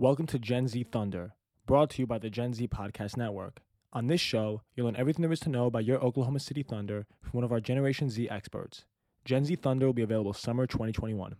Welcome to Gen Z Thunder, brought to you by the Gen Z Podcast Network. On this show, you'll learn everything there is to know about your Oklahoma City Thunder from one of our Generation Z experts. Gen Z Thunder will be available summer 2021.